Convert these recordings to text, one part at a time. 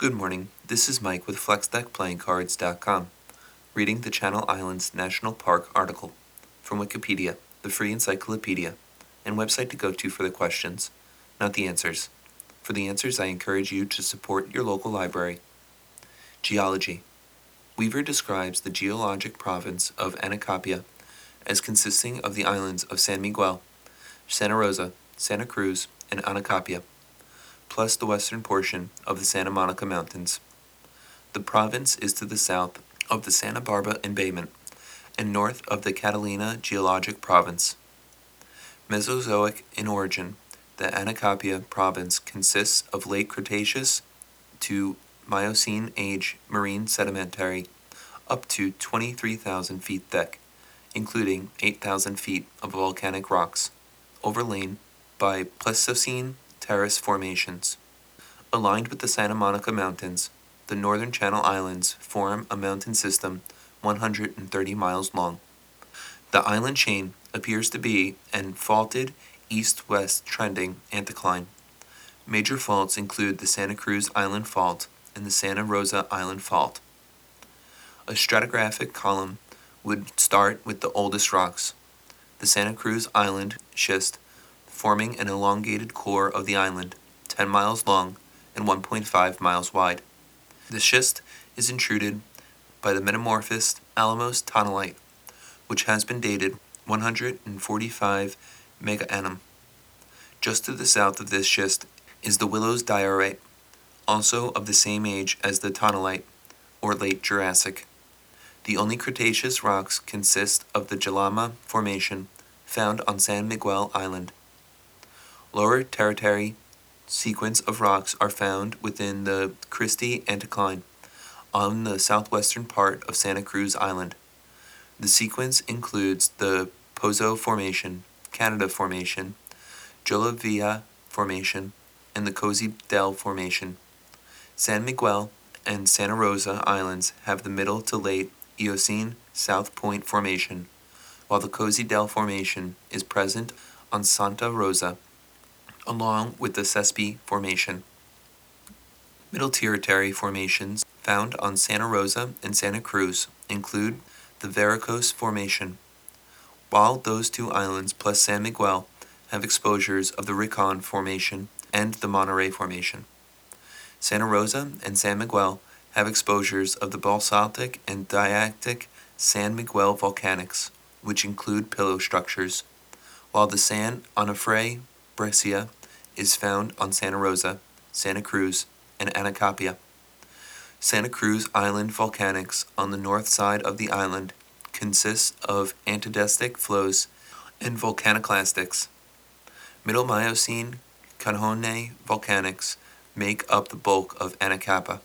Good morning. This is Mike with FlexDeckPlayingCards.com, reading the Channel Islands National Park article from Wikipedia, the free encyclopedia, and website to go to for the questions, not the answers. For the answers, I encourage you to support your local library. Geology Weaver describes the geologic province of Anacapia as consisting of the islands of San Miguel, Santa Rosa, Santa Cruz, and Anacapia plus the western portion of the Santa Monica Mountains. The province is to the south of the Santa Barbara embayment and north of the Catalina geologic province. Mesozoic in origin, the Anacapia province consists of late Cretaceous to Miocene age marine sedimentary up to 23,000 feet thick, including 8,000 feet of volcanic rocks, overlain by Pleistocene terrace formations. Aligned with the Santa Monica Mountains, the Northern Channel Islands form a mountain system 130 miles long. The island chain appears to be an faulted east-west trending anticline. Major faults include the Santa Cruz Island Fault and the Santa Rosa Island Fault. A stratigraphic column would start with the oldest rocks, the Santa Cruz Island schist forming an elongated core of the island, 10 miles long and 1.5 miles wide. The schist is intruded by the metamorphosed Alamos tonalite, which has been dated 145 megaannum. Just to the south of this schist is the Willows diorite, also of the same age as the tonalite, or late Jurassic. The only Cretaceous rocks consist of the Jalama Formation found on San Miguel Island. Lower Tertiary sequence of rocks are found within the Christie anticline on the southwestern part of Santa Cruz Island. The sequence includes the Pozo Formation, Canada Formation, Jolla Vieja Formation, and the Cozy Dell Formation. San Miguel and Santa Rosa Islands have the middle to late Eocene South Point Formation, while the Cozy Dell Formation is present on Santa Rosa along with the Sespe Formation. Middle Tertiary formations found on Santa Rosa and Santa Cruz include the Vaqueros Formation, while those two islands plus San Miguel have exposures of the Rincon Formation and the Monterey Formation. Santa Rosa and San Miguel have exposures of the basaltic and dacitic San Miguel volcanics, which include pillow structures, while the San Onofre breccia is found on Santa Rosa, Santa Cruz, and Anacapia. Santa Cruz Island volcanics on the north side of the island consists of andesitic flows and volcaniclastics. Middle Miocene Conejo volcanics make up the bulk of Anacapa.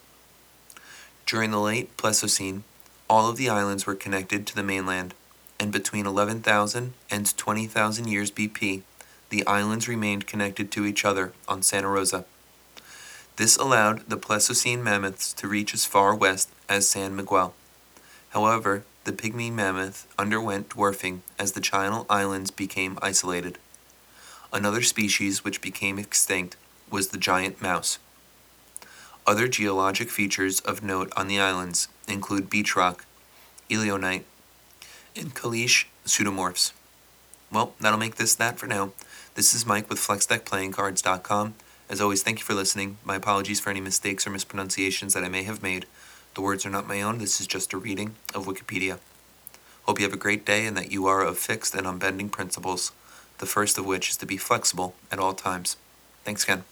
During the late Pleistocene, all of the islands were connected to the mainland, and between 11,000 and 20,000 years BP, the islands remained connected to each other on Santa Rosa. This allowed the Pleistocene mammoths to reach as far west as San Miguel. However, the pygmy mammoth underwent dwarfing as the Channel Islands became isolated. Another species which became extinct was the giant mouse. Other geologic features of note on the islands include beach rock, eolianite, and caliche pseudomorphs. Well, that'll make this that for now. This is Mike with FlexDeckPlayingCards.com. As always, thank you for listening. My apologies for any mistakes or mispronunciations that I may have made. The words are not my own, this is just a reading of Wikipedia. Hope you have a great day and that you are of fixed and unbending principles, the first of which is to be flexible at all times. Thanks again.